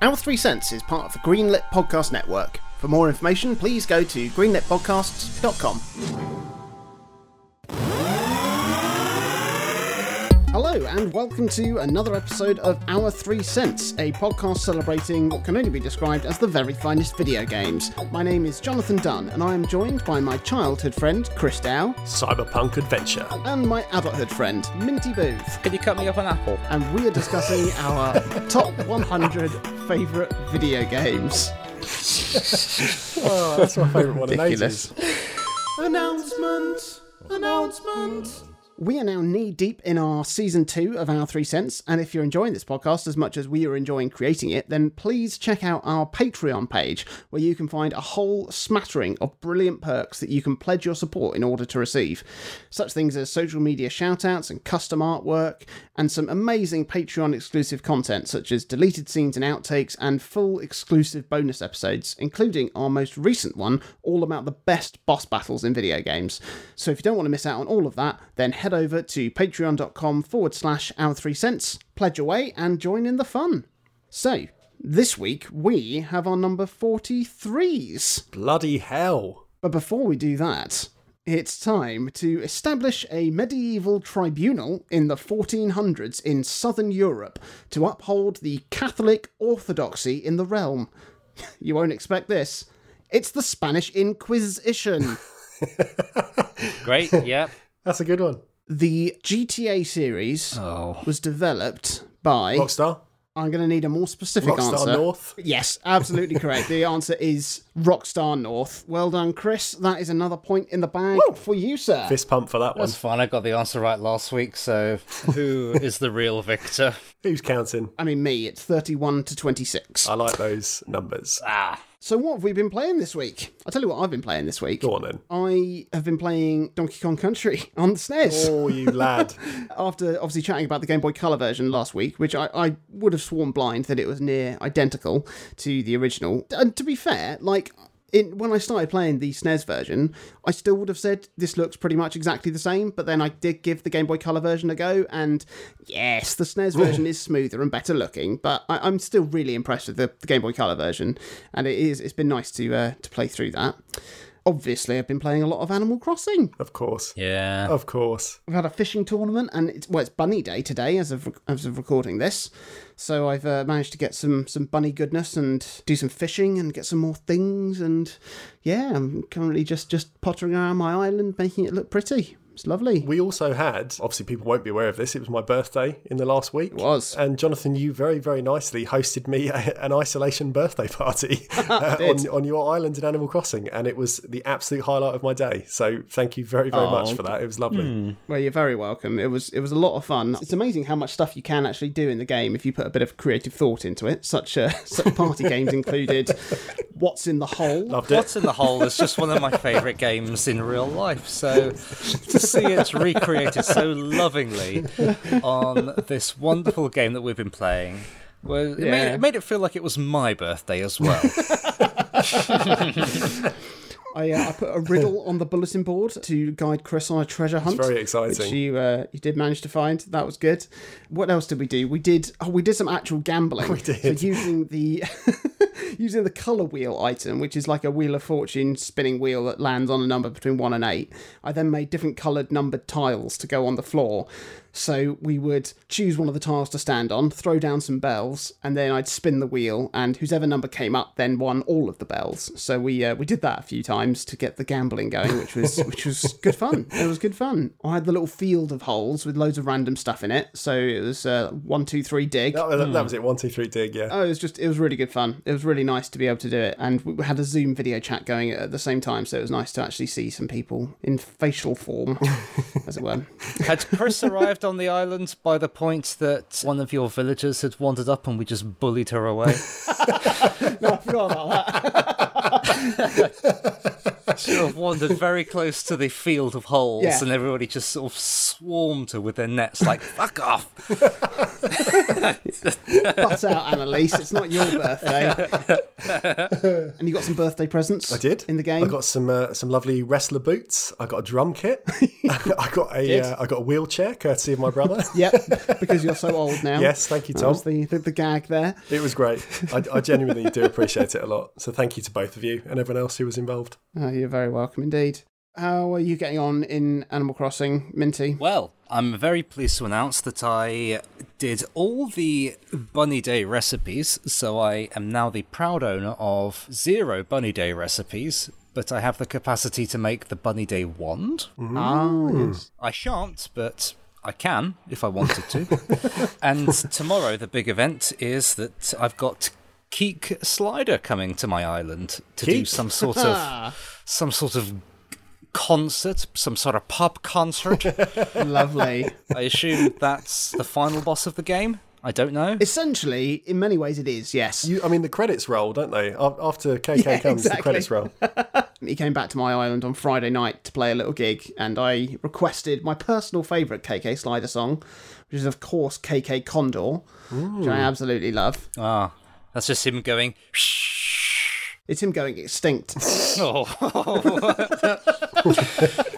Our Three Cents is part of the Greenlit Podcast Network. For more information, please go to greenlitpodcasts.com. Hello, and welcome to another episode of Our Three Cents, a podcast celebrating what can only be described as the very finest video games. My name is Jonathan Dunn, and I am joined by my childhood friend, Chris Dow, Cyberpunk Adventure. and my adulthood friend, Minty Booth. Can you cut me up an apple? And we are discussing our top 100 favourite video games. Oh, that's my favourite one Ridiculous. Announcement! Announcement! We are now knee deep in our season two of Our Three Cents, and if you're enjoying this podcast as much as we are enjoying creating it, then please check out our Patreon page, where you can find a whole smattering of brilliant perks that you can pledge your support in order to receive. Such things as social media shoutouts and custom artwork, and some amazing Patreon exclusive content such as deleted scenes and outtakes, and full exclusive bonus episodes, including our most recent one, all about the best boss battles in video games. So if you don't want to miss out on all of that, then head over to patreon.com forward slash our three cents, pledge away, and join in the fun. So, this week we have our number 43s. Bloody hell. But before we do that, it's time to establish a medieval tribunal in the 1400s in southern Europe to uphold the Catholic orthodoxy in the realm. You won't expect this. It's the Spanish Inquisition. Great, yep. That's a good one. The GTA series Oh. was developed by. Rockstar. I'm going to need a more specific Rockstar answer. Rockstar North. Yes, absolutely correct. The answer is Rockstar North. Well done, Chris. That is another point in the bag for you, sir. Fist pump for that one. That's fine. I got the answer right last week, so who is the real victor? Who's counting? I mean, me, it's 31 to 26. I like those numbers. Ah. So, what have we been playing this week? I'll tell you what I've been playing this week. Go on then. I have been playing Donkey Kong Country on the SNES. Oh, you lad. After obviously chatting about the Game Boy Color version last week, which I, I would have sworn blind that it was near identical to the original. And to be fair, like. In, when I started playing the SNES version, I still would have said this looks pretty much exactly the same, but then I did give the Game Boy Color version a go, and yes, the SNES version is smoother and better looking, but I, I'm still really impressed with the, the Game Boy Color version, and it is it's been nice to uh, to play through that. Obviously, I've been playing a lot of Animal Crossing. Of course. Yeah. Of course. We've had a fishing tournament, and it's well, it's Bunny Day today as of as of recording this. So I've uh, managed to get some some bunny goodness and do some fishing and get some more things. And yeah, I'm currently just just pottering around my island, making it look pretty. It's lovely. We also had, obviously, people won't be aware of this. It was my birthday in the last week. It was. And Jonathan, you very, very nicely hosted me a, an isolation birthday party uh, on, on your island in Animal Crossing. And it was the absolute highlight of my day. So thank you very, very much for that. It was lovely. Well, you're very welcome. It was it was a lot of fun. It's amazing how much stuff you can actually do in the game if you put a bit of creative thought into it. Such uh, such party games included. What's in the hole? Loved it. What's in the Hole is just one of my favourite games in real life. So to see it recreated so lovingly on this wonderful game that we've been playing, well, it, made, it made it feel like it was my birthday as well. I, uh, I put a riddle on the bulletin board to guide Chris on a treasure hunt. very exciting. Which you uh, you did manage to find. That was good. What else did we do? We did oh we did some actual gambling. We did. So using the using the color wheel item, which is like a wheel of fortune spinning wheel that lands on a number between one and eight. I then made different colored numbered tiles to go on the floor. So we would choose one of the tiles to stand on, throw down some bells, and then I'd spin the wheel, and whosever number came up then won all of the bells. So we uh, we did that a few times to get the gambling going, which was which was good fun. It was good fun. I had the little field of holes with loads of random stuff in it. So it was uh, one, two, three, dig. That, that- that was it. One, two, three, dig. Yeah. Oh, it was just it was really good fun. It was really nice to be able to do it, and we had a Zoom video chat going at the same time, so it was nice to actually see some people in facial form, as it were. Had Chris arrived on the island by the point that one of your villagers had wandered up and we just bullied her away? no, I forgot about that. sort of wandered very close to the field of holes, yeah. and everybody just sort of swarmed her with their nets, like "fuck off." Butt out, Annalise. It's not your birthday. and you got some birthday presents. I did in the game. I got some uh, some lovely wrestler boots. I got a drum kit. I got a uh, I got a wheelchair, courtesy of my brother. yep, because you're so old now. Yes, thank you, Tom. That was the, the, the gag there. It was great. I, I genuinely do appreciate it a lot. So thank you to both of you and everyone else who was involved. Oh, you're very welcome indeed. How are you getting on in Animal Crossing, Minty? Well, I'm very pleased to announce that I did all the Bunny Day recipes, so I am now the proud owner of zero Bunny Day recipes, but I have the capacity to make the Bunny Day wand. Ah, yes. I shan't, but I can if I wanted to. and tomorrow, the big event is that I've got Keek Slider coming to my island to Keek? do some sort of some sort of concert, some sort of pop concert. Lovely. I assume that's the final boss of the game. I don't know. Essentially, in many ways, it is. Yes. You, I mean, the credits roll, don't they? After KK yeah, comes, exactly. the credits roll. he came back to my island on Friday night to play a little gig, and I requested my personal favourite KK Slider song, which is of course KK Condor, Ooh. which I absolutely love. Ah, that's just him going. It's him going extinct. oh.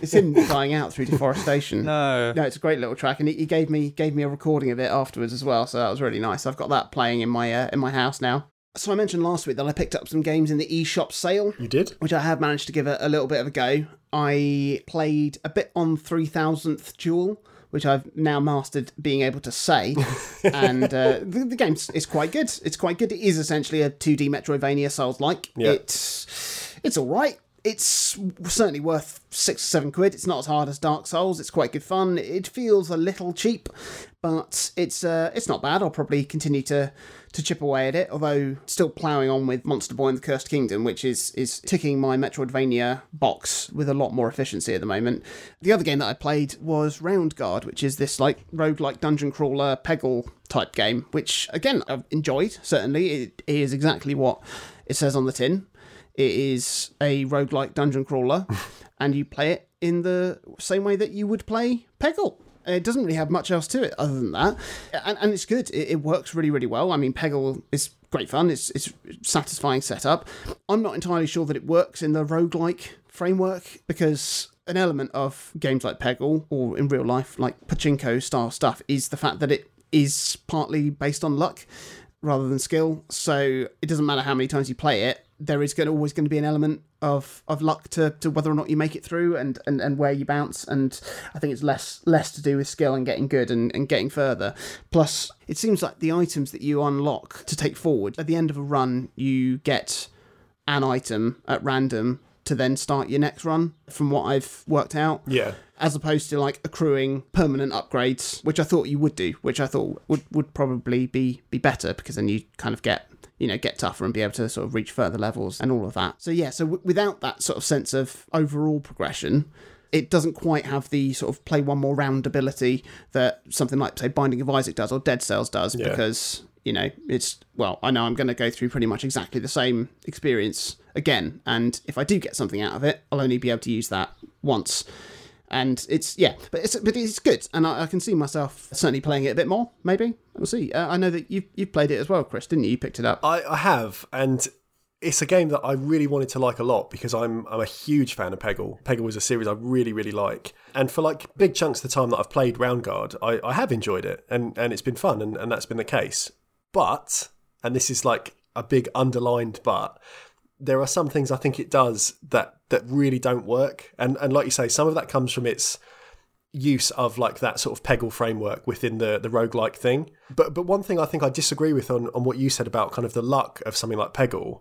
it's him dying out through deforestation. No, no, it's a great little track, and he, he, gave me gave me a recording of it afterwards as well. So that was really nice. I've got that playing in my uh, in my house now. So I mentioned last week that I picked up some games in the eShop sale. You did, which I have managed to give a, a little bit of a go. I played a bit on Three Thousandth Duel which I've now mastered being able to say. and uh, the, the game is quite good. It's quite good. It is essentially a 2D Metroidvania Souls like. Yeah. It's it's all right. It's certainly worth six or seven quid. It's not as hard as Dark Souls. It's quite good fun. It feels a little cheap, but it's uh, it's not bad. I'll probably continue to to chip away at it, although still ploughing on with Monster Boy and the Cursed Kingdom, which is is ticking my Metroidvania box with a lot more efficiency at the moment. The other game that I played was Roundguard, which is this like roguelike dungeon crawler Peggle type game, which again I've enjoyed, certainly. It is exactly what it says on the tin. It is a roguelike dungeon crawler, and you play it in the same way that you would play Peggle. It doesn't really have much else to it other than that, and, and it's good. It, it works really, really well. I mean, Peggle is great fun. It's it's satisfying setup. I'm not entirely sure that it works in the roguelike framework because an element of games like Peggle or in real life like pachinko style stuff is the fact that it is partly based on luck rather than skill. So it doesn't matter how many times you play it, there is going to, always going to be an element of of luck to, to whether or not you make it through and, and, and where you bounce. And I think it's less less to do with skill and getting good and, and getting further. Plus, it seems like the items that you unlock to take forward at the end of a run, you get an item at random to then start your next run. From what I've worked out, yeah as opposed to like accruing permanent upgrades, which I thought you would do, which I thought would, would probably be be better because then you kind of get you know get tougher and be able to sort of reach further levels and all of that. So yeah, so w- without that sort of sense of overall progression, it doesn't quite have the sort of play one more round ability that something like say Binding of Isaac does or Dead Cells does yeah. because you know it's well I know I'm going to go through pretty much exactly the same experience again and if I do get something out of it I'll only be able to use that once and it's yeah, but it's but it's good, and I, I, can see myself certainly playing it a bit more. Maybe we'll see. Uh, I know that you've you've played it as well, Chris, didn't you? You picked it up. I, I have, and it's a game that I really wanted to like a lot because I'm I'm a huge fan of Peggle. Peggle was a series I really really like, and for like big chunks of the time that I've played Roundguard, I, I have enjoyed it, and and it's been fun, and, and that's been the case. But and this is like a big underlined but there are some things I think it does that that really don't work. And and like you say, some of that comes from its use of like that sort of Peggle framework within the the roguelike thing. But but one thing I think I disagree with on, on what you said about kind of the luck of something like Peggle,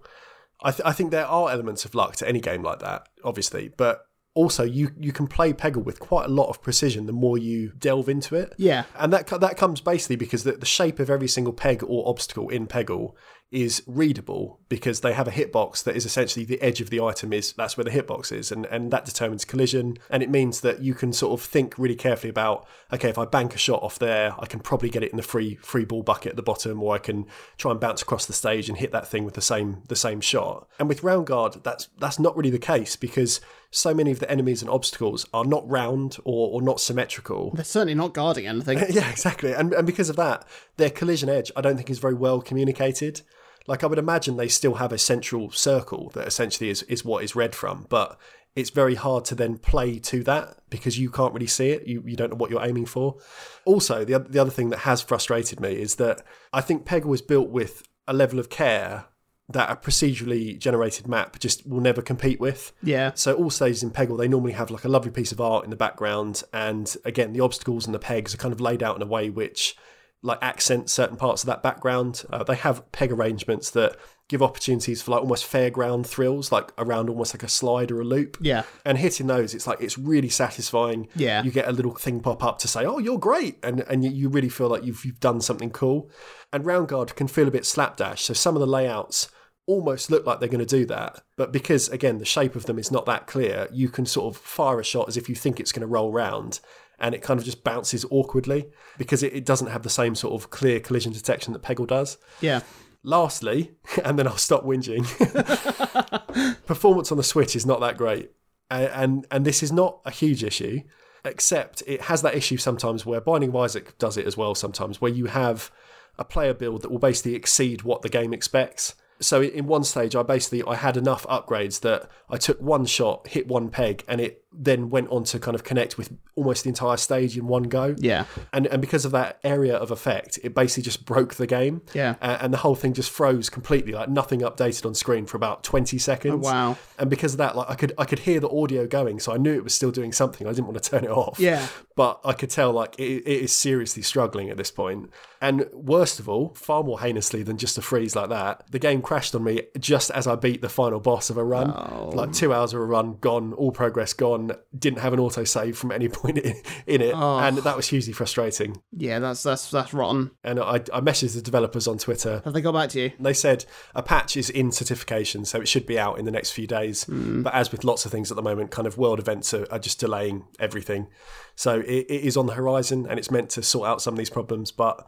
I, th- I think there are elements of luck to any game like that, obviously, but also you you can play Peggle with quite a lot of precision the more you delve into it. Yeah. And that that comes basically because the, the shape of every single peg or obstacle in Peggle is readable because they have a hitbox that is essentially the edge of the item is that's where the hitbox is and, and that determines collision. And it means that you can sort of think really carefully about okay if I bank a shot off there I can probably get it in the free free ball bucket at the bottom or I can try and bounce across the stage and hit that thing with the same the same shot. And with Roundguard that's that's not really the case because so many of the enemies and obstacles are not round or, or not symmetrical. They're certainly not guarding anything. yeah, exactly. And, and because of that, their collision edge, I don't think is very well communicated. Like I would imagine they still have a central circle that essentially is, is what is read from, but it's very hard to then play to that because you can't really see it. You, you don't know what you're aiming for. Also, the, the other thing that has frustrated me is that I think Peggle was built with a level of care that a procedurally generated map just will never compete with. Yeah. So all stages in Peggle, they normally have like a lovely piece of art in the background, and again, the obstacles and the pegs are kind of laid out in a way which like accent certain parts of that background. Uh, they have peg arrangements that give opportunities for like almost fairground thrills, like around almost like a slide or a loop. Yeah. And hitting those, it's like it's really satisfying. Yeah. You get a little thing pop up to say, "Oh, you're great," and and you really feel like you've you've done something cool. And Roundguard can feel a bit slapdash. So some of the layouts almost look like they're going to do that. But because, again, the shape of them is not that clear, you can sort of fire a shot as if you think it's going to roll round and it kind of just bounces awkwardly because it, it doesn't have the same sort of clear collision detection that Peggle does. Yeah. Lastly, and then I'll stop whinging, performance on the Switch is not that great. And, and, and this is not a huge issue, except it has that issue sometimes where Binding of Isaac does it as well sometimes, where you have a player build that will basically exceed what the game expects so in one stage i basically i had enough upgrades that i took one shot hit one peg and it then went on to kind of connect with almost the entire stage in one go Yeah. and and because of that area of effect it basically just broke the game Yeah. uh, and the whole thing just froze completely like nothing updated on screen for about 20 seconds Oh, wow. and because of that like i could i could hear the audio going so i knew it was still doing something i didn't want to turn it off Yeah. but I could tell like it, it is seriously struggling at this point. And worst of all, far more heinously than just a freeze like that, the game crashed on me just as I beat the final boss of a run. Oh. Like two hours of a run, gone, all progress gone. Didn't have an auto save from any point in, in it, Oh. and that was hugely frustrating. Yeah, that's that's that's rotten. And I, I messaged the developers on Twitter. Have they got back to you? They said a patch is in certification, so it should be out in the next few days. Hmm. But as with lots of things at the moment, kind of world events are, are just delaying everything. So it, it is on the horizon and it's meant to sort out some of these problems. But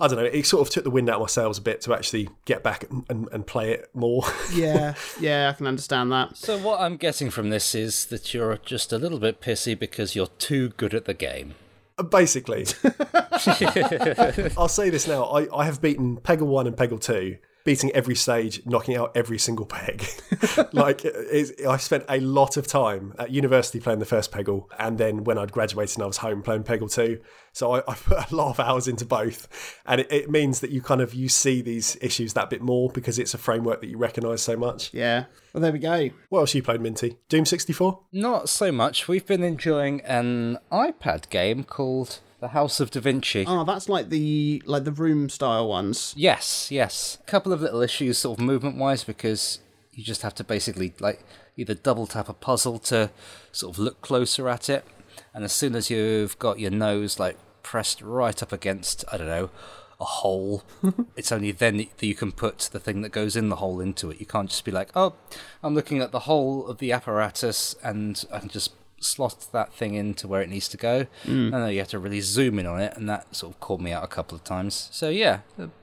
I don't know, it sort of took the wind out of my sails a bit to actually get back and, and, and play it more. Yeah, yeah, I can understand that. So what I'm getting from this is that you're just a little bit pissy because you're too good at the game. Uh, basically. I'll say this now I, I have beaten Peggle 1 and Peggle 2 beating every stage, knocking out every single peg. like, I spent a lot of time at university playing the first Peggle, and then when I'd graduated and I was home playing Peggle 2. So I, I put a lot of hours into both, and it, it means that you kind of you see these issues that bit more because it's a framework that you recognise so much. Yeah. Well, there we go. What else you played, Minty? Doom 64? Not so much. We've been enjoying an iPad game called The House of Da Vinci. Oh, that's like the like the room style ones. Yes, yes. A couple of little issues, sort of movement wise, because you just have to basically like either double tap a puzzle to sort of look closer at it, and as soon as you've got your nose like pressed right up against, I don't know, a hole, it's only then that you can put the thing that goes in the hole into it. You can't just be like, oh, I'm looking at the whole of the apparatus and I can just slot that thing into where it needs to go. Mm. No, no, you have to really zoom in on it, and that sort of caught me out a couple of times. So yeah,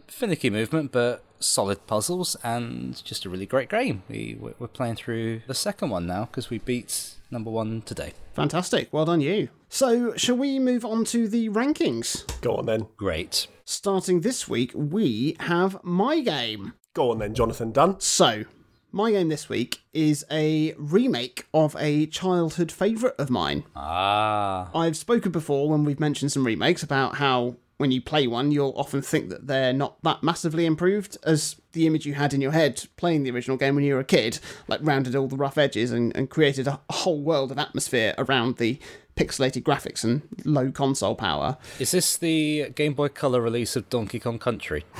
finicky movement, but solid puzzles and just a really great game. We we're we're playing through the second one now because we beat number one today. Fantastic. Well done, you. So, shall we move on to the rankings? Go on then. Great. Starting this week, we have my game. Go on then, Jonathan Dunn. So, my game this week is a remake of a childhood favourite of mine. Ah, I've spoken before when we've mentioned some remakes about how when you play one, you'll often think that they're not that massively improved as the image you had in your head playing the original game when you were a kid, like rounded all the rough edges and, and created a whole world of atmosphere around the pixelated graphics and low console power. is this the Game Boy Color release of Donkey Kong Country?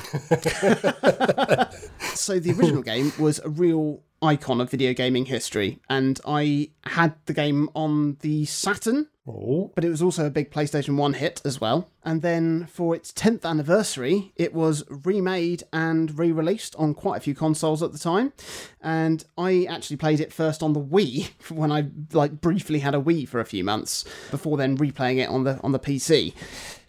So the original game was a real icon of video gaming history, and I had the game on the Saturn. Oh. But it was also a big PlayStation 1 hit as well. And then for its 10th anniversary, it was remade and re released on quite a few consoles at the time. And I actually played it first on the Wii when I like briefly had a Wii for a few months before then replaying it on the on the PC.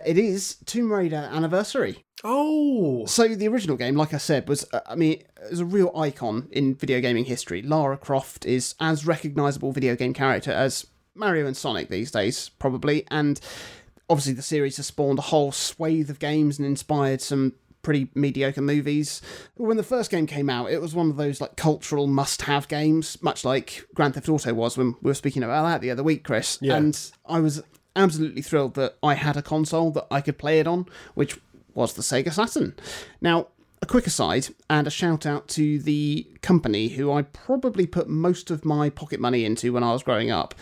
It is Tomb Raider Anniversary. Oh. So the original game, like I said, was uh, I mean, it was a real icon in video gaming history. Lara Croft is as recognizable video game character as Mario and Sonic these days, probably, and obviously the series has spawned a whole swathe of games and inspired some pretty mediocre movies. When the first game came out, it was one of those like cultural must-have games, much like Grand Theft Auto was when we were speaking about that the other week, Chris. Yeah. And I was absolutely thrilled that I had a console that I could play it on, which was the Sega Saturn. Now, a quick aside and a shout out to the company who I probably put most of my pocket money into when I was growing up.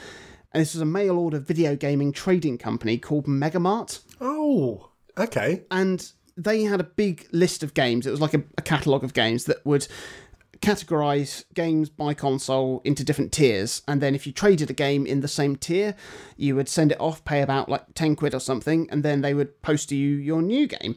And this was a mail order video gaming trading company called Megamart. Oh. Okay. And they had a big list of games. It was like a, a catalogue of games that would categorize games by console into different tiers and then if you traded a game in the same tier you would send it off pay about like 10 quid or something and then they would post to you your new game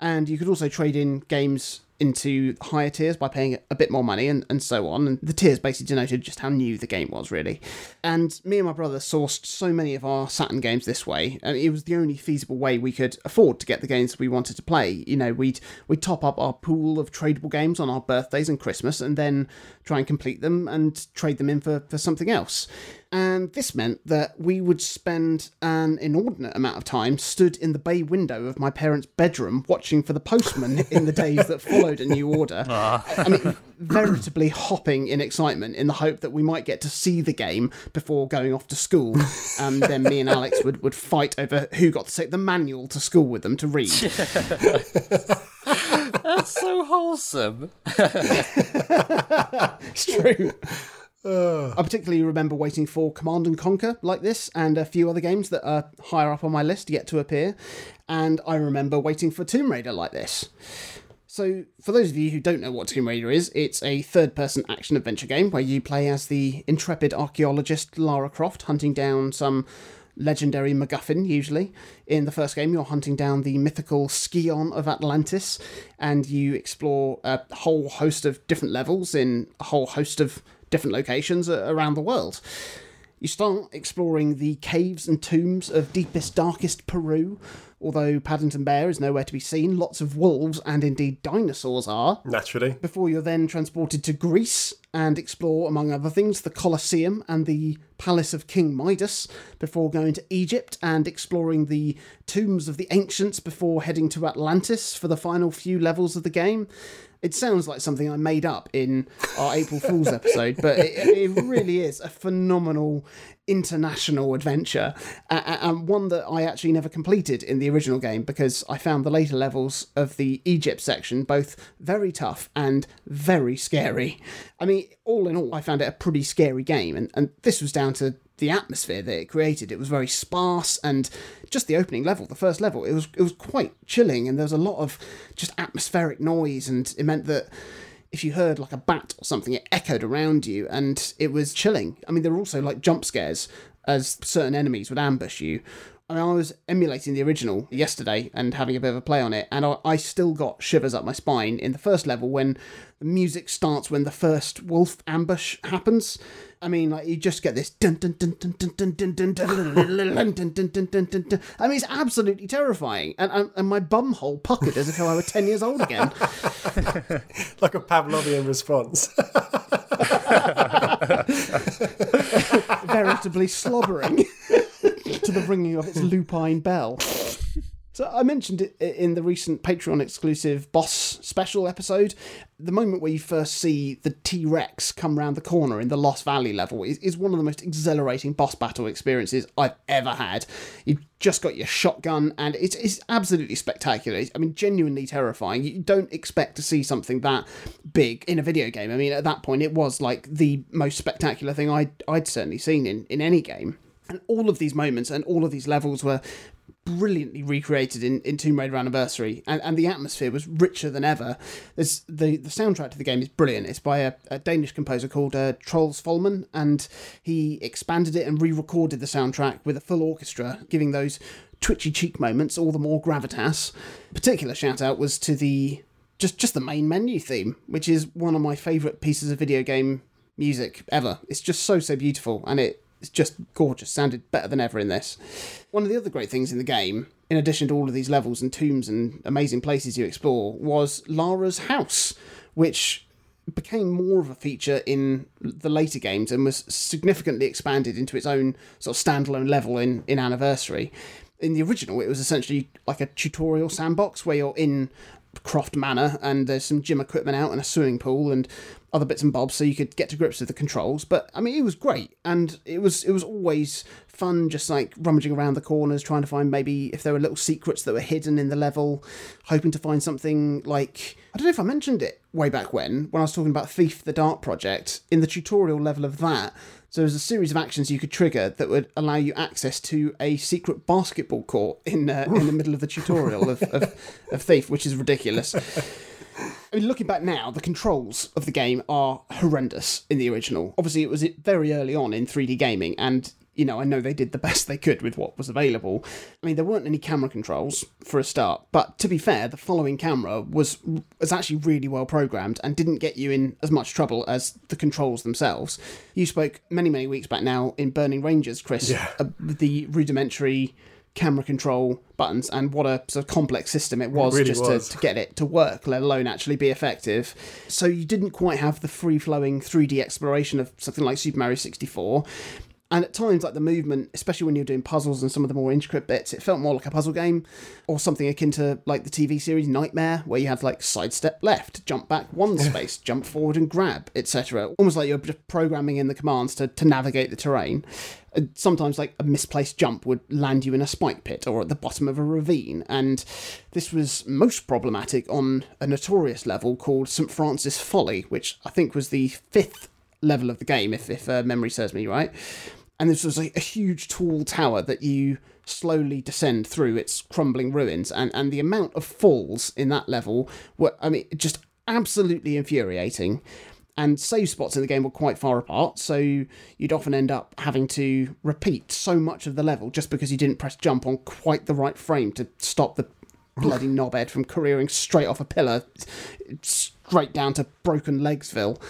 and you could also trade in games into higher tiers by paying a bit more money and, and so on. And the tiers basically denoted just how new the game was, really. And me and my brother sourced so many of our Saturn games this way. And it was the only feasible way we could afford to get the games we wanted to play. You know, we'd we'd top up our pool of tradable games on our birthdays and Christmas and then try and complete them and trade them in for, for something else. And this meant that we would spend an inordinate amount of time stood in the bay window of my parents' bedroom watching for the postman in the days that followed a new order. Ah. I mean, veritably hopping in excitement in the hope that we might get to see the game before going off to school. And then me and Alex would, would fight over who got to take the manual to school with them to read. That's so wholesome. It's true. I particularly remember waiting for Command and Conquer like this, and a few other games that are higher up on my list yet to appear. And I remember waiting for Tomb Raider like this. So, for those of you who don't know what Tomb Raider is, it's a third person action adventure game where you play as the intrepid archaeologist Lara Croft hunting down some legendary MacGuffin, usually. In the first game, you're hunting down the mythical Scion of Atlantis, and you explore a whole host of different levels in a whole host of different locations around the world. You start exploring the caves and tombs of deepest, darkest Peru, although Paddington Bear is nowhere to be seen. Lots of wolves and indeed dinosaurs are. Naturally. Before you're then transported to Greece and explore, among other things, the Colosseum and the Palace of King Midas, before going to Egypt and exploring the tombs of the ancients before heading to Atlantis for the final few levels of the game. It sounds like something I made up in our April Fool's episode, but it, it really is a phenomenal international adventure and one that I actually never completed in the original game because I found the later levels of the Egypt section both very tough and very scary. I mean, all in all, I found it a pretty scary game, and, and this was down to the atmosphere that it created. It was very sparse, and just the opening level, the first level, it was it was quite chilling, and there was a lot of just atmospheric noise, and it meant that if you heard like a bat or something, it echoed around you, and it was chilling. I mean, there were also like jump scares as certain enemies would ambush you. I mean, I was emulating the original yesterday and having a bit of a play on it, and I, I still got shivers up my spine in the first level when the music starts when the first wolf ambush happens. I mean, like you just get this. I mean, it's absolutely terrifying, and and, my bum hole puckered as if I were ten years old again. like a Pavlovian response. Veritably slobbering to the ringing of its lupine bell. So I mentioned it in the recent Patreon exclusive boss special episode. The moment where you first see the T Rex come round the corner in the Lost Valley level is, is one of the most exhilarating boss battle experiences I've ever had. You've just got your shotgun, and it's, it's absolutely spectacular. I mean, genuinely terrifying. You don't expect to see something that big in a video game. I mean, at that point, it was like the most spectacular thing I'd, I'd certainly seen in, in any game. And all of these moments and all of these levels were brilliantly recreated in, in Tomb Raider Anniversary, and, and the atmosphere was richer than ever. There's the the soundtrack to the game is brilliant. It's by a, a Danish composer called uh, Troels Folmann, and he expanded it and re-recorded the soundtrack with a full orchestra, giving those twitchy cheek moments all the more gravitas. Particular shout out was to the just just the main menu theme, which is one of my favourite pieces of video game music ever. It's just so so beautiful, and it it's just gorgeous. Sounded better than ever in this. One of the other great things in the game, in addition to all of these levels and tombs and amazing places you explore, was Lara's house, which became more of a feature in the later games and was significantly expanded into its own sort of standalone level in, in Anniversary. In the original, it was essentially like a tutorial sandbox where you're in Croft Manor and there's some gym equipment out and a swimming pool and other bits and bobs so you could get to grips with the controls. But I mean, it was great, and it was it was always fun, just like rummaging around the corners, trying to find maybe if there were little secrets that were hidden in the level, hoping to find something like I don't know if I mentioned it way back when when I was talking about Thief the Dark Project. In the tutorial level of that, so there's a series of actions you could trigger that would allow you access to a secret basketball court in uh, in the middle of the tutorial of, of, of Thief, which is ridiculous. I mean, looking back now, the controls of the game are horrendous in the original. Obviously, it was very early on in 3D gaming, and you know, I know they did the best they could with what was available. I mean, there weren't any camera controls for a start, but to be fair, the following camera was was actually really well programmed and didn't get you in as much trouble as the controls themselves. You spoke many many weeks back now in Burning Rangers, Chris, yeah. uh, the rudimentary camera control buttons and what a sort of complex system it was it really just was. To, to get it to work, let alone actually be effective. So you didn't quite have the free flowing 3D exploration of something like Super Mario 64. And at times, like the movement, especially when you're doing puzzles and some of the more intricate bits, it felt more like a puzzle game or something akin to like the TV series Nightmare, where you had like sidestep left, jump back one space, jump forward and grab, etc. Almost like you're just programming in the commands to, to navigate the terrain. And sometimes, like a misplaced jump would land you in a spike pit or at the bottom of a ravine. And this was most problematic on a notorious level called St. Francis Folly, which I think was the fifth level of the game, if, if uh, memory serves me right and this was a, a, huge tall tower that you slowly descend through its crumbling ruins. And, and the amount of falls in that level were i mean just absolutely infuriating. And save spots in the game were quite far apart. So you'd often end up having to repeat so much of the level just because you didn't press jump on quite the right frame to stop the bloody knobhead from careering straight off a pillar straight down to broken legsville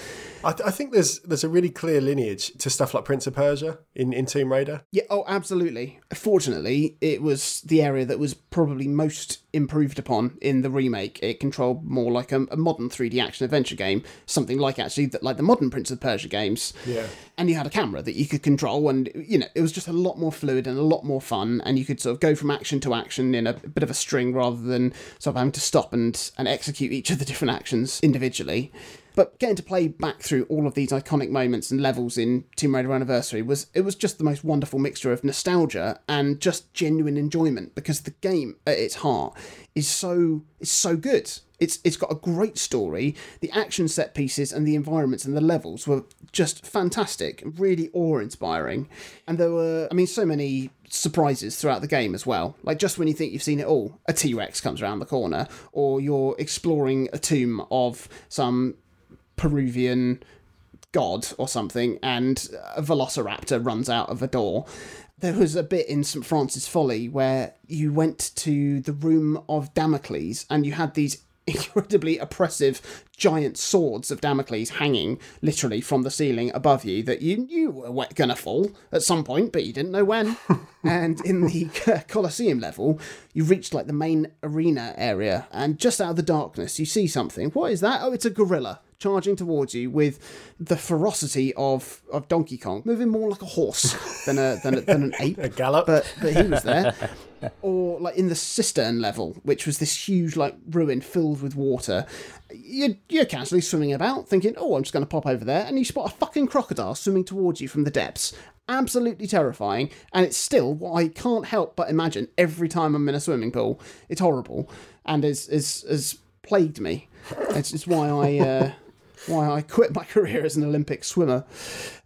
I, th- I, think there's there's a really clear lineage to stuff like Prince of Persia in, in Tomb Raider. Yeah, oh, absolutely. Fortunately, it was the area that was probably most improved upon in the remake. It controlled more like a, a modern 3D action adventure game, something like actually that like the modern Prince of Persia games. Yeah. And you had a camera that you could control, and you know it was just a lot more fluid and a lot more fun, and you could sort of go from action to action in a bit of a string rather than sort of having to stop and and execute each of the different actions individually. But getting to play back through all of these iconic moments and levels in Tomb Raider Anniversary was it was just the most wonderful mixture of nostalgia and just genuine enjoyment because the game at its heart is so is so good. It's it's got a great story. The action set pieces and the environments and the levels were just fantastic, really awe-inspiring. And there were I mean so many surprises throughout the game as well. Like just when you think you've seen it all, a T-Rex comes around the corner or you're exploring a tomb of some Peruvian god or something, and a velociraptor runs out of a door. There was a bit in St. Francis Folly where you went to the room of Damocles and you had these incredibly oppressive giant swords of Damocles hanging literally from the ceiling above you that you knew were gonna fall at some point, but you didn't know when. and in the Colosseum level, you reached like the main arena area, and just out of the darkness, you see something. What is that? Oh, it's a gorilla charging towards you with the ferocity of, of Donkey Kong, moving more like a horse than a than, a, than an ape. a gallop. But but he was there. Or like in the cistern level, which was this huge like ruin filled with water. You're, you're casually swimming about, thinking, "Oh, I'm just going to pop over there," and you spot a fucking crocodile swimming towards you from the depths. Absolutely terrifying, and it's still what I can't help but imagine every time I'm in a swimming pool. It's horrible, and is is has plagued me. It's, it's why I. Uh, why I quit my career as an Olympic swimmer.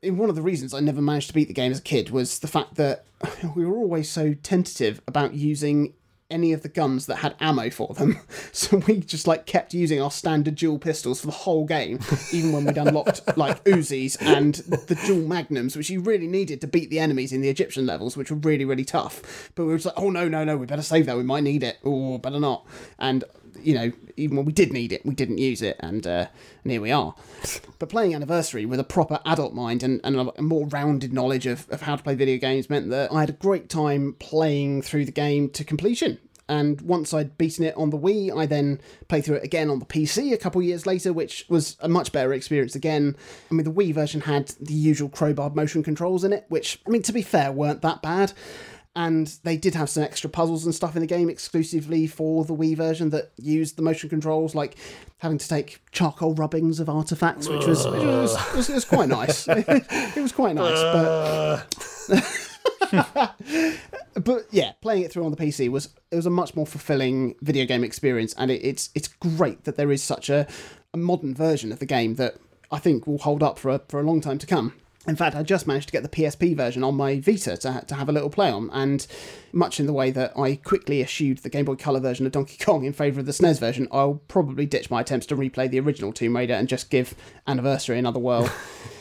And one of the reasons I never managed to beat the game as a kid was the fact that we were always so tentative about using any of the guns that had ammo for them. So we just like kept using our standard dual pistols for the whole game, even when we'd unlocked like Uzis and the dual magnums, which you really needed to beat the enemies in the Egyptian levels, which were really, really tough. But we were just like, oh no, no, no, we better save that. We might need it. or better not. And you know, even when we did need it, we didn't use it, and uh, and here we are. But playing Anniversary with a proper adult mind and, and a more rounded knowledge of, of how to play video games meant that I had a great time playing through the game to completion. And once I'd beaten it on the Wii, I then played through it again on the PC a couple years later, which was a much better experience again. I mean, the Wii version had the usual crowbar motion controls in it, which, I mean, to be fair, weren't that bad and they did have some extra puzzles and stuff in the game exclusively for the Wii version that used the motion controls, like having to take charcoal rubbings of artifacts, which was which was, was, was quite nice. it was quite nice, but. but yeah, playing it through on the PC was it was a much more fulfilling video game experience, and it, it's it's great that there is such a, a modern version of the game that I think will hold up for a, for a long time to come. In fact, I just managed to get the PSP version on my Vita to, to have a little play on, and much in the way that I quickly eschewed the Game Boy Color version of Donkey Kong in favour of the SNES version, I'll probably ditch my attempts to replay the original Tomb Raider and just give Anniversary another whirl.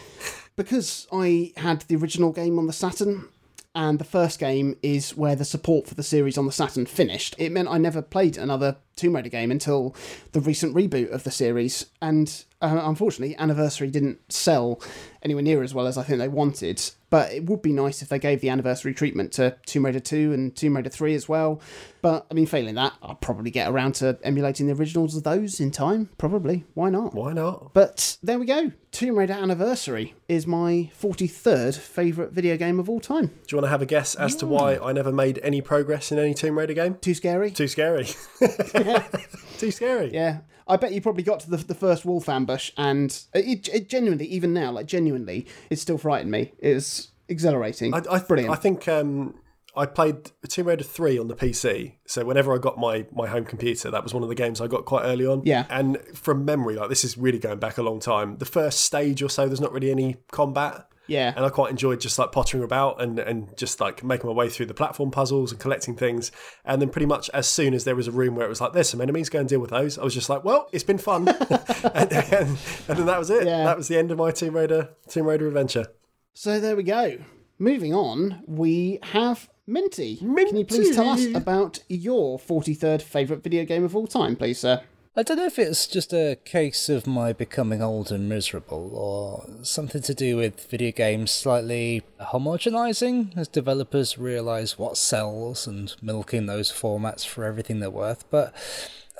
because I had the original game on the Saturn, and the first game is where the support for the series on the Saturn finished. It meant I never played another Tomb Raider game until the recent reboot of the series, and uh, unfortunately, Anniversary didn't sell anywhere near as well as I think they wanted. But it would be nice if they gave the anniversary treatment to Tomb Raider 2 and Tomb Raider 3 as well. But I mean, failing that, I'll probably get around to emulating the originals of those in time. Probably. Why not? Why not? But there we go. Tomb Raider Anniversary is my 43rd favourite video game of all time. Do you want to have a guess as yeah. to why I never made any progress in any Tomb Raider game? Too scary? Too scary. Too scary. Yeah. I bet you probably got to the, the first wolf ambush, and it, it genuinely, even now, like genuinely, it still frightened me. It was exhilarating. I, I Brilliant. I think um, I played Tomb Raider 3 on the PC. So whenever I got my, my home computer, that was one of the games I got quite early on. Yeah. And from memory, like this is really going back a long time. The first stage or so, there's not really any combat. Yeah. And I quite enjoyed just like pottering about and, and just like making my way through the platform puzzles and collecting things. And then pretty much as soon as there was a room where it was like, there's some enemies, go and deal with those, I was just like, well, it's been fun. and, and, and, then that was it. Yeah. That was the end of my Tomb Raider, Tomb Raider adventure. So there we go. Moving on, we have Minty. Minty. Can you please tell us about your 43rd favourite video game of all time, please, sir? I don't know if it's just a case of my becoming old and miserable, or something to do with video games slightly homogenizing as developers realize what sells and milking those formats for everything they're worth, but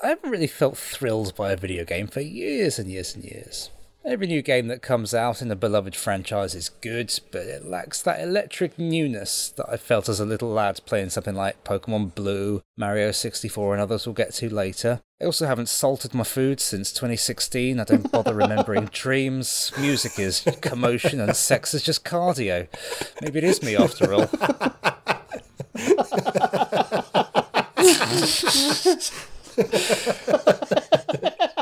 I haven't really felt thrilled by a video game for years and years and years. Every new game that comes out in a beloved franchise is good, but it lacks that electric newness that I felt as a little lad playing something like Pokemon Blue, Mario 64, and others we'll get to later. I also haven't salted my food since 2016. I don't bother remembering dreams. Music is commotion, and sex is just cardio. Maybe it is me after all.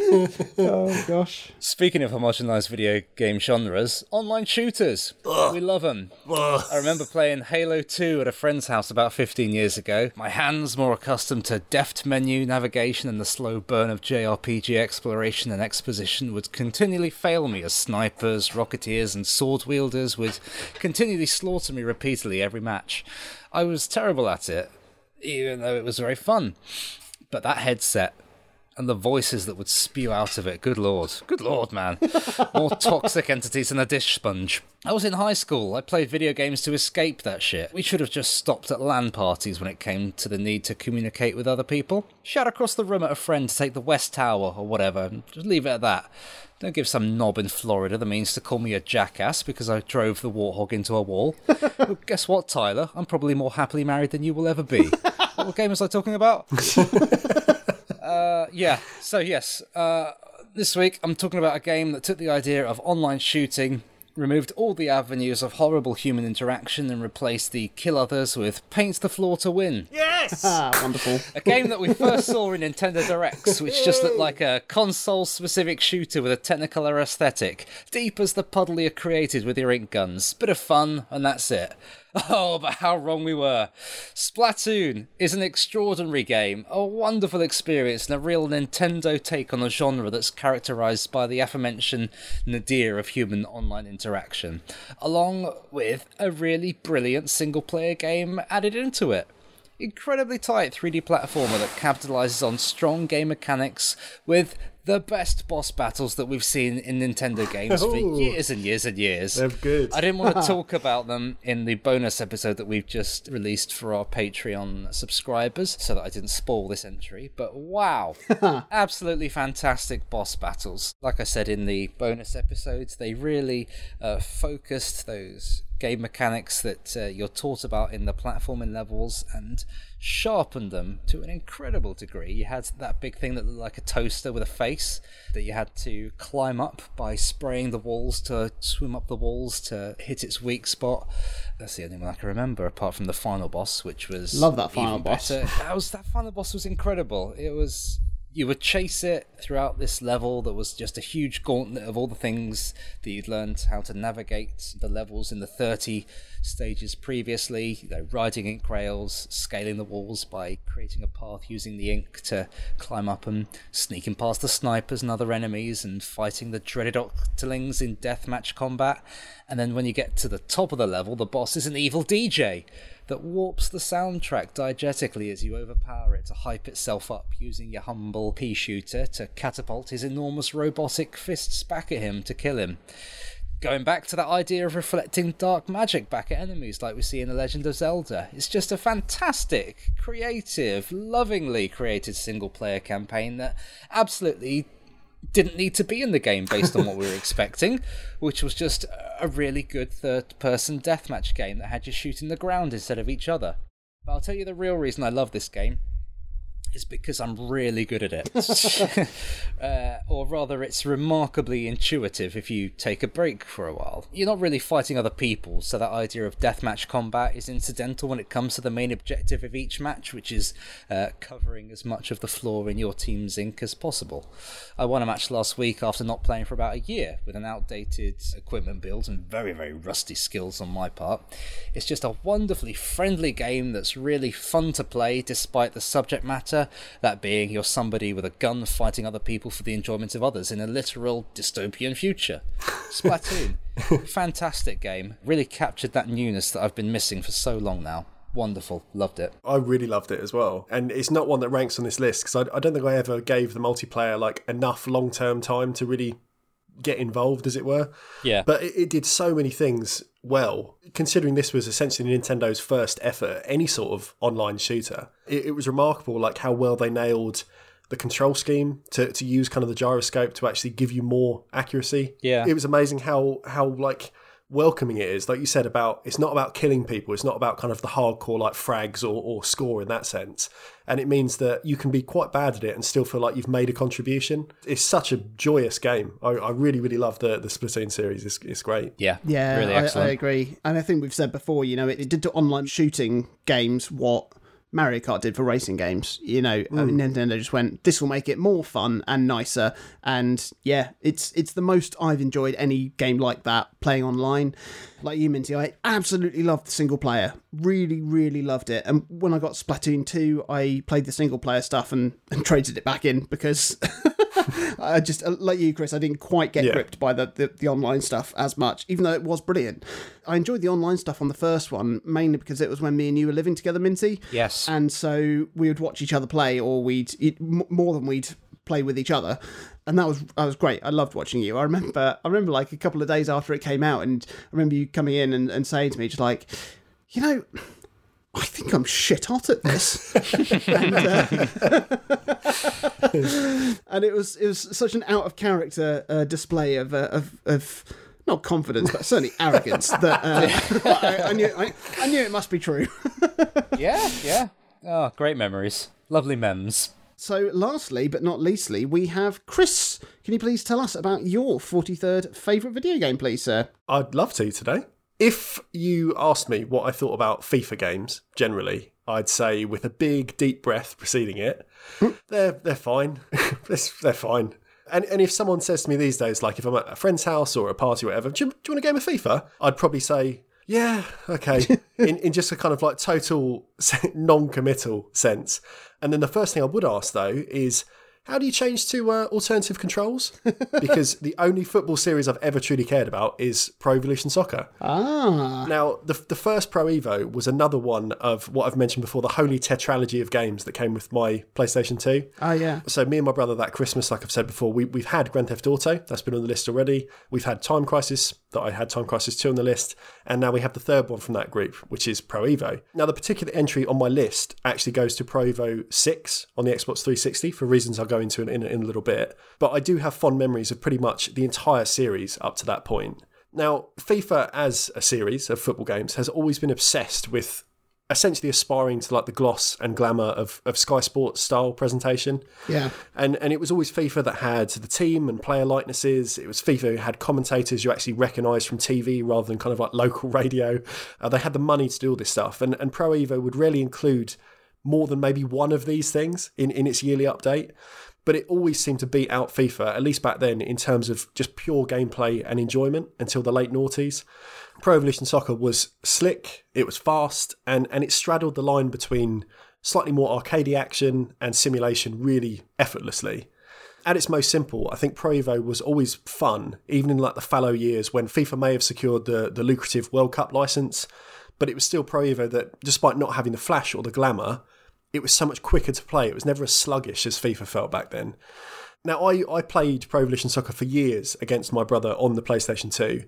oh gosh. Speaking of homogenized video game genres, online shooters. Ugh. We love them. Ugh. I remember playing Halo 2 at a friend's house about 15 years ago. My hands more accustomed to deft menu navigation and the slow burn of JRPG exploration and exposition would continually fail me as snipers, rocketeers, and sword wielders would continually slaughter me repeatedly every match. I was terrible at it, even though it was very fun. But that headset and the voices that would spew out of it. Good lord. Good lord, man. More toxic entities than a dish sponge. I was in high school. I played video games to escape that shit. We should have just stopped at LAN parties when it came to the need to communicate with other people. Shout across the room at a friend to take the West Tower or whatever. Just leave it at that. Don't give some knob in Florida the means to call me a jackass because I drove the warthog into a wall. well, guess what, Tyler? I'm probably more happily married than you will ever be. what game was I talking about? Uh, yeah. So yes, uh, this week I'm talking about a game that took the idea of online shooting, removed all the avenues of horrible human interaction and replaced the kill others with paint the floor to win. Yes! Ah, wonderful. A game that we first saw in Nintendo Directs, which just looked like a console specific shooter with a technicolor aesthetic, deep as the puddle you created with your ink guns. Bit of fun, and that's it. Oh, but how wrong we were. Splatoon is an extraordinary game, a wonderful experience, and a real Nintendo take on a genre that's characterized by the aforementioned nadir of human online interaction, along with a really brilliant single player game added into it incredibly tight 3D platformer that capitalizes on strong game mechanics with the best boss battles that we've seen in Nintendo games for years and years and years. They're good. I didn't want to talk about them in the bonus episode that we've just released for our Patreon subscribers so that I didn't spoil this entry, but wow. Absolutely fantastic boss battles. Like I said in the bonus episodes, they really uh, focused those game mechanics that uh, you're taught about in the platforming levels and sharpened them to an incredible degree. You had that big thing that looked like a toaster with a face that you had to climb up by spraying the walls to swim up the walls to hit its weak spot. That's the only one I can remember, apart from the final boss, which was love that final boss. That was that final boss was incredible. It was you would chase it throughout this level that was just a huge gauntlet of all the things that you'd learned how to navigate the levels in the 30 stages previously you know, riding ink rails scaling the walls by creating a path using the ink to climb up and sneaking past the snipers and other enemies and fighting the dreaded octolings in deathmatch combat. And then when you get to the top of the level the boss is an evil dj that warps the soundtrack diegetically as you overpower it to hype itself up using your humble pea shooter to catapult his enormous robotic fists back at him to kill him. Going back to that idea of reflecting dark magic back at enemies like we see in The Legend of Zelda, it's just a fantastic, creative, lovingly created single player campaign that absolutely didn't need to be in the game based on what we were expecting, which was just a really good third person deathmatch game that had you shooting the ground instead of each other. But I'll tell you the real reason I love this game is because I'm really good at it. uh, or rather, it's remarkably intuitive if you take a break for a while. You're not really fighting other people, so that idea of deathmatch combat is incidental when it comes to the main objective of each match, which is uh, covering as much of the floor in your team's ink as possible. I won a match last week after not playing for about a year with an outdated equipment build and very, very rusty skills on my part. It's just a wonderfully friendly game that's really fun to play despite the subject matter that being you're somebody with a gun fighting other people for the enjoyment of others in a literal dystopian future. Splatoon, fantastic game. Really captured that newness that I've been missing for so long now wonderful. Loved it. I really loved it as well. And it's not one that ranks on this list because I, I, don't think I ever gave the multiplayer like enough long term time to really get involved, as it were. Yeah. But it, it, did so many things well. Considering this was essentially Nintendo's first effort, any sort of online shooter, it, it was remarkable, like how well they nailed the control scheme to, to use kind of the gyroscope to actually give you more accuracy. Yeah. It was amazing how how like welcoming it is. Like you said about it's not about killing people. It's not about kind of the hardcore like frags or, or score in that sense. And it means that you can be quite bad at it and still feel like you've made a contribution. It's such a joyous game. I, I really, really love the the Splatoon series. It's, it's great. Yeah, yeah, really I, I, agree. And I think we've said before, you know, it, it did to online shooting games what Mario Kart did for racing games. You know, mm. Nintendo just went, this will make it more fun and nicer. And yeah, it's it's the most I've enjoyed any game like that playing online. Like you, Minty, I absolutely loved the single player. Really, really loved it. And when I got Splatoon 2, I played the single player stuff and, and traded it back in because I just uh, like you, Chris. I didn't quite get yeah. gripped by the, the, the online stuff as much, even though it was brilliant. I enjoyed the online stuff on the first one mainly because it was when me and you were living together, Minty. Yes, and so we would watch each other play, or we'd it, more than we'd play with each other and that was that was great i loved watching you i remember i remember like a couple of days after it came out and i remember you coming in and, and saying to me just like you know I think I'm shit hot at this. and, uh, and, it was it was such an out of character uh, display of, uh, of of not confidence, but certainly arrogance that uh, I, I, knew I, I, knew it must be true. yeah, yeah. Oh, great memories, lovely memes. So, lastly but not leastly, we have Chris. Can you please tell us about your 43rd favourite video game, please, sir? I'd love to today. If you asked me what I thought about FIFA games generally, I'd say with a big deep breath preceding it, they're they're fine. they're fine. And, and if someone says to me these days, like if I'm at a friend's house or a party or whatever, do you, do you want a game of FIFA? I'd probably say, yeah, okay, in, in just a kind of like total non committal sense. And then the first thing I would ask though is, how do you change to uh, alternative controls? because the only football series I've ever truly cared about is Pro Evolution Soccer. Ah. Now, the, the first Pro Evo was another one of what I've mentioned before the holy tetralogy of games that came with my PlayStation 2. Oh, yeah. So, me and my brother that Christmas, like I've said before, we, we've had Grand Theft Auto, that's been on the list already. We've had Time Crisis, that I had Time Crisis 2 on the list. And now we have the third one from that group, which is Pro Evo. Now, the particular entry on my list actually goes to Pro Evo 6 on the Xbox 360 for reasons I'll go into in, in, in a little bit. But I do have fond memories of pretty much the entire series up to that point. Now, FIFA as a series of football games has always been obsessed with essentially aspiring to like the gloss and glamour of, of Sky Sports style presentation. Yeah. And and it was always FIFA that had the team and player likenesses. It was FIFA who had commentators you actually recognised from TV rather than kind of like local radio. Uh, they had the money to do all this stuff. And, and Pro Evo would rarely include more than maybe one of these things in, in its yearly update. But it always seemed to beat out FIFA, at least back then, in terms of just pure gameplay and enjoyment until the late noughties. Pro Evolution Soccer was slick, it was fast, and, and it straddled the line between slightly more arcadey action and simulation really effortlessly. At its most simple, I think Pro Evo was always fun, even in like the fallow years when FIFA may have secured the, the lucrative World Cup license, but it was still Pro Evo that, despite not having the flash or the glamour, it was so much quicker to play. It was never as sluggish as FIFA felt back then. Now, I, I played Pro Evolution Soccer for years against my brother on the PlayStation 2,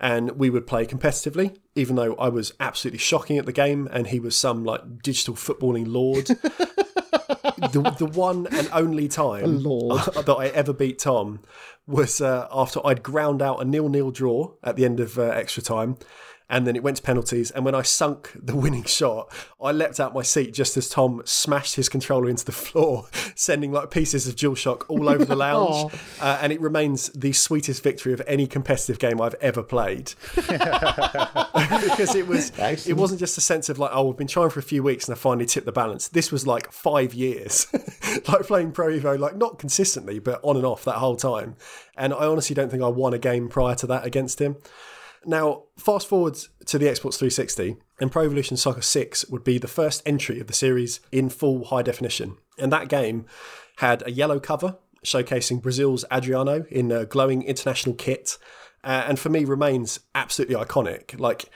and we would play competitively, even though I was absolutely shocking at the game and he was some like digital footballing lord. the, the one and only time that I ever beat Tom was uh, after I'd ground out a nil-nil draw at the end of uh, extra time and then it went to penalties. And when I sunk the winning shot, I leapt out my seat just as Tom smashed his controller into the floor, sending like pieces of DualShock all over the lounge. uh, and it remains the sweetest victory of any competitive game I've ever played, because it was Excellent. it wasn't just a sense of like oh we've been trying for a few weeks and I finally tipped the balance. This was like five years, like playing Pro Evo, like not consistently but on and off that whole time. And I honestly don't think I won a game prior to that against him. Now, fast forward to the Xbox 360, and Pro Evolution Soccer 6 would be the first entry of the series in full high definition. And that game had a yellow cover showcasing Brazil's Adriano in a glowing international kit, uh, and for me remains absolutely iconic. Like,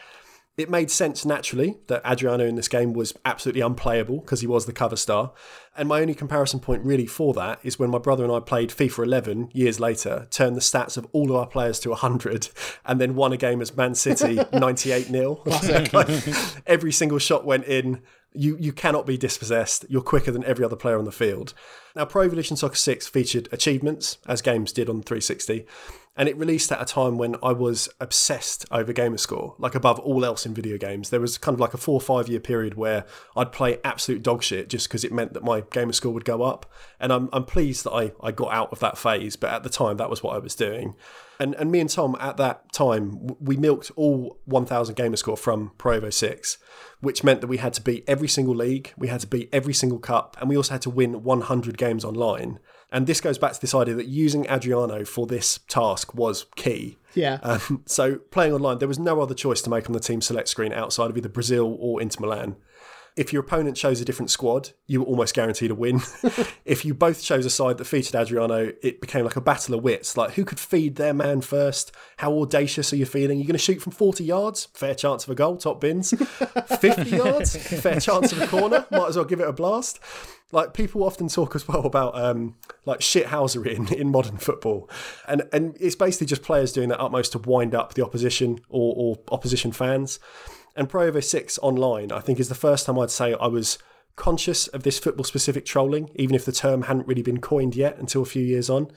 it made sense naturally that Adriano in this game was absolutely unplayable because he was the cover star. And my only comparison point really for that is when my brother and I played FIFA 11 years later, turned the stats of all of our players to 100, and then won a game as Man City 98 0. like, every single shot went in. You, you cannot be dispossessed. You're quicker than every other player on the field. Now, Pro Evolution Soccer 6 featured achievements, as games did on the 360, and it released at a time when I was obsessed over gamerscore, like above all else in video games. There was kind of like a four or five year period where I'd play absolute dog shit just because it meant that my gamerscore would go up. And I'm, I'm pleased that I, I got out of that phase, but at the time that was what I was doing. And, and me and Tom at that time, we milked all 1000 gamerscore from Pro Evo 6, which meant that we had to beat every single league, we had to beat every single cup, and we also had to win 100 games online. And this goes back to this idea that using Adriano for this task was key. Yeah. Um, so playing online, there was no other choice to make on the team select screen outside of either Brazil or Inter Milan. If your opponent chose a different squad, you were almost guaranteed a win. if you both chose a side that featured Adriano, it became like a battle of wits. Like, who could feed their man first? How audacious are you feeling? You're going to shoot from 40 yards? Fair chance of a goal, top bins. 50 yards? Fair chance of a corner? Might as well give it a blast like people often talk as well about um, like shithousery in, in modern football, and and it's basically just players doing their utmost to wind up the opposition or, or opposition fans. And Pro Evo Six online, I think, is the first time I'd say I was conscious of this football specific trolling, even if the term hadn't really been coined yet until a few years on.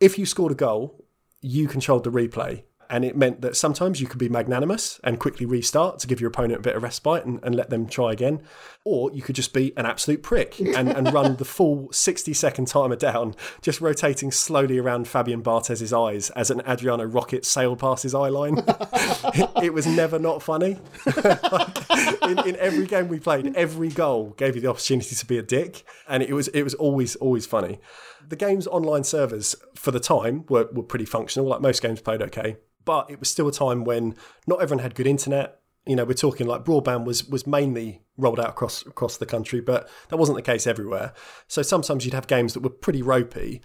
If you scored a goal, you controlled the replay, And it meant that sometimes you could be magnanimous and quickly restart to give your opponent a bit of respite and, and let them try again. Or you could just be an absolute prick and, and run the full 60 second timer down, just rotating slowly around Fabien Barthez's eyes as an Adriano rocket sailed past his eye line. it, it, was never not funny. in, in every game we played, every goal gave you the opportunity to be a dick. And it was, it was always, always funny. The game's online servers for the time were, were pretty functional, like most games played okay but it was still a time when not everyone had good internet. You know, we're talking like broadband was was mainly rolled out across across the country, but that wasn't the case everywhere. So sometimes you'd have games that were pretty ropey.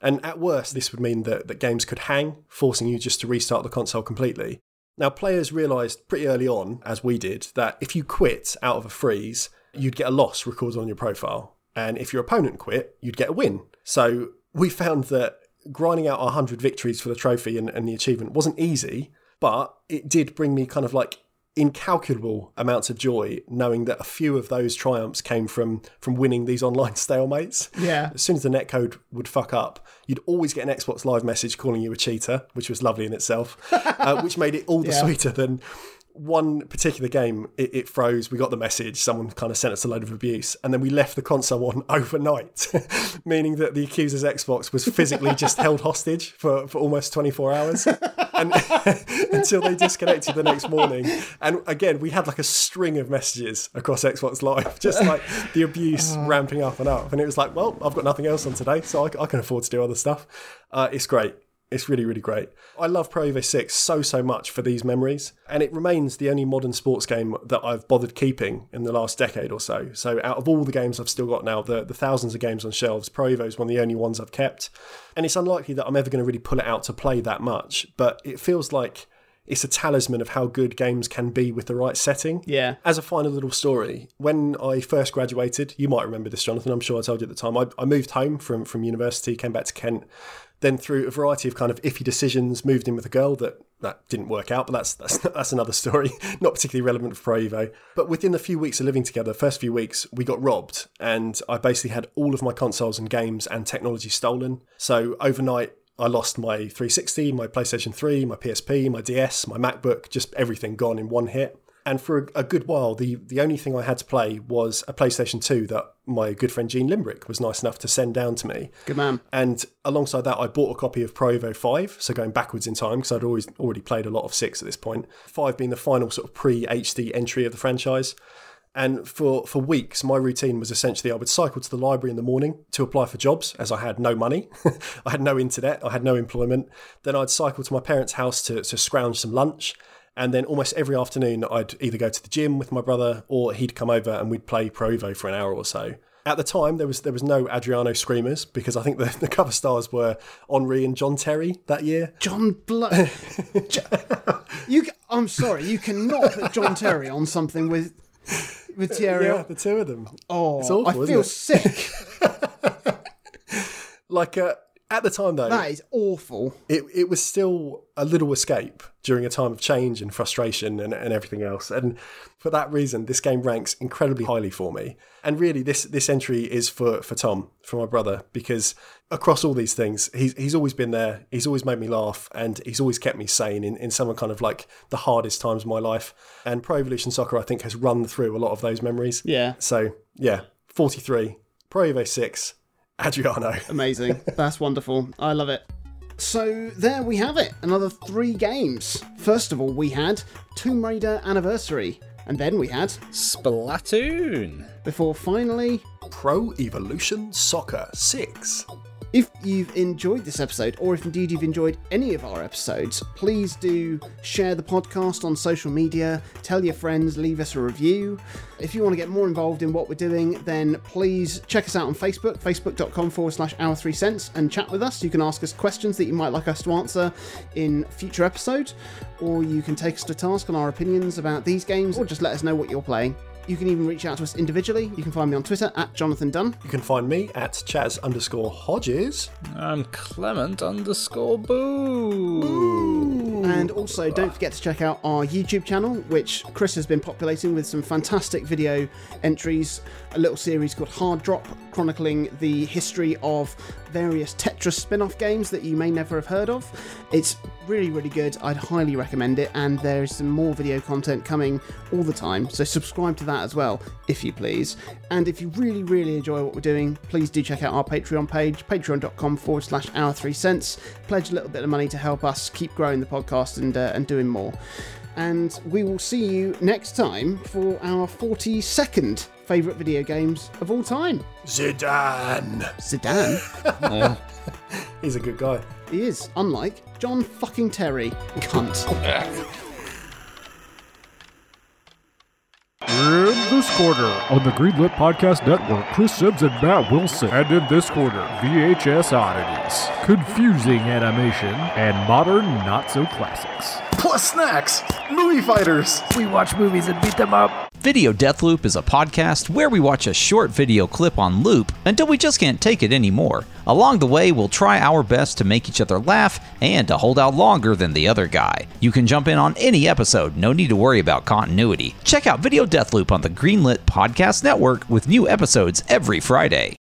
And at worst, this would mean that, that games could hang, forcing you just to restart the console completely. Now, players realised pretty early on, as we did, that if you quit out of a freeze, you'd get a loss recorded on your profile. And if your opponent quit, you'd get a win. So we found that grinding out 100 victories for the trophy and, and the achievement wasn't easy, but it did bring me kind of like incalculable amounts of joy knowing that a few of those triumphs came from from winning these online stalemates. Yeah. As soon as the netcode would fuck up, you'd always get an Xbox Live message calling you a cheater, which was lovely in itself, uh, which made it all the yeah. sweeter than one particular game, it, it, froze. We got the message. Someone kind of sent us a load of abuse, and then we left the console on overnight, meaning that the accuser's Xbox was physically just held hostage for, for almost 24 hours and, until they disconnected the next morning. And again, we had like a string of messages across Xbox Live, just like the abuse uh. ramping up and up. And it was like, well, I've got nothing else on today, so I, I can afford to do other stuff. Uh, it's great. It's really, really great. I love Pro Evo 6 so, so much for these memories, and it remains the only modern sports game that I've bothered keeping in the last decade or so. So, out of all the games I've still got now, the, the thousands of games on shelves, Pro Evo is one of the only ones I've kept. And it's unlikely that I'm ever going to really pull it out to play that much, but it feels like it's a talisman of how good games can be with the right setting. Yeah. As a final little story, when I first graduated, you might remember this, Jonathan. I'm sure I told you at the time. I, I moved home from from university, came back to Kent, then through a variety of kind of iffy decisions, moved in with a girl that that didn't work out, but that's that's that's another story, not particularly relevant for Pro Evo. But within a few weeks of living together, first few weeks, we got robbed, and I basically had all of my consoles and games and technology stolen. So overnight, I lost my 360, my PlayStation 3, my PSP, my DS, my MacBook, just everything gone in one hit. And for a, a, good while, the, the only thing I had to play was a PlayStation 2 that my good friend Gene Limbrick was nice enough to send down to me. Good man. And alongside that, I bought a copy of Pro Evo 5, so going backwards in time, because I'd always already played a lot of 6 at this point. 5 being the final sort of pre HD entry of the franchise. And for, for weeks, my routine was essentially I would cycle to the library in the morning to apply for jobs, as I had no money. I had no internet, I had no employment. Then I'd cycle to my parents' house to, to scrounge some lunch. And then almost every afternoon, I'd either go to the gym with my brother or he'd come over and we'd play Pro Evo for an hour or so. At the time, there was there was no Adriano screamers because I think the, the cover stars were Henry and John Terry that year. John Blood. you, I'm sorry, you cannot put John Terry on something with with Thierry. Yeah, the two of them. Oh, awful, I feel sick. like uh, at the time, though, that is awful. It it was still a little escape during a time of change and frustration and, and everything else. And for that reason, this game ranks incredibly highly for me. And really, this this entry is for for Tom, for my brother, because across all these things, he's he's always been there. He's always made me laugh, and he's always kept me sane in in some kind of like the hardest times of my life. And Pro Evolution Soccer, I think, has run through a lot of those memories. Yeah. So yeah, forty three, Pro Evo six Adriano. Amazing. That's wonderful. I love it. So there we have it. Another three games. First of all, we had Tomb Raider Anniversary. And then we had Splatoon. Before finally, Pro Evolution Soccer 6. If you've enjoyed this episode, or if indeed you've enjoyed any of our episodes, please do share the podcast on social media, tell your friends, leave us a review. If you want to get more involved in what we're doing, then please check us out on Facebook, facebook.com forward slash our three cents, and chat with us. You can ask us questions that you might like us to answer in future episodes, or you can take us to task on our opinions about these games, or just let us know what you're playing. You can even reach out to us individually. You can find me on Twitter at Jonathan Dunn. You can find me at Chaz underscore Hodges. I'm Clement underscore Boo. And also, don't forget to check out our YouTube channel, which Chris has been populating with some fantastic video entries. A little series called Hard Drop, chronicling the history of various Tetris spin off games that you may never have heard of. It's really, really good. I'd highly recommend it, and there's some more video content coming all the time, so subscribe to that as well, if you please. And if you really, really enjoy what we're doing, please do check out our Patreon page, patreon.com forward slash our three cents. Pledge a little bit of money to help us keep growing the podcast and, uh, and doing more and we will see you next time for our 42nd favourite video games of all time. Zidane. Zidane? He's a good guy. He is, unlike John fucking Terry. Cunt. In this quarter on the Greenlit Podcast Network, Chris Sims and Matt Wilson. And in this quarter, VHS oddities, confusing animation, and modern not so classics. Plus snacks, movie fighters. We watch movies and beat them up. Video Death Loop is a podcast where we watch a short video clip on loop until we just can't take it anymore. Along the way, we'll try our best to make each other laugh and to hold out longer than the other guy. You can jump in on any episode, no need to worry about continuity. Check out Video Death Loop on the Greenlit Podcast Network with new episodes every Friday.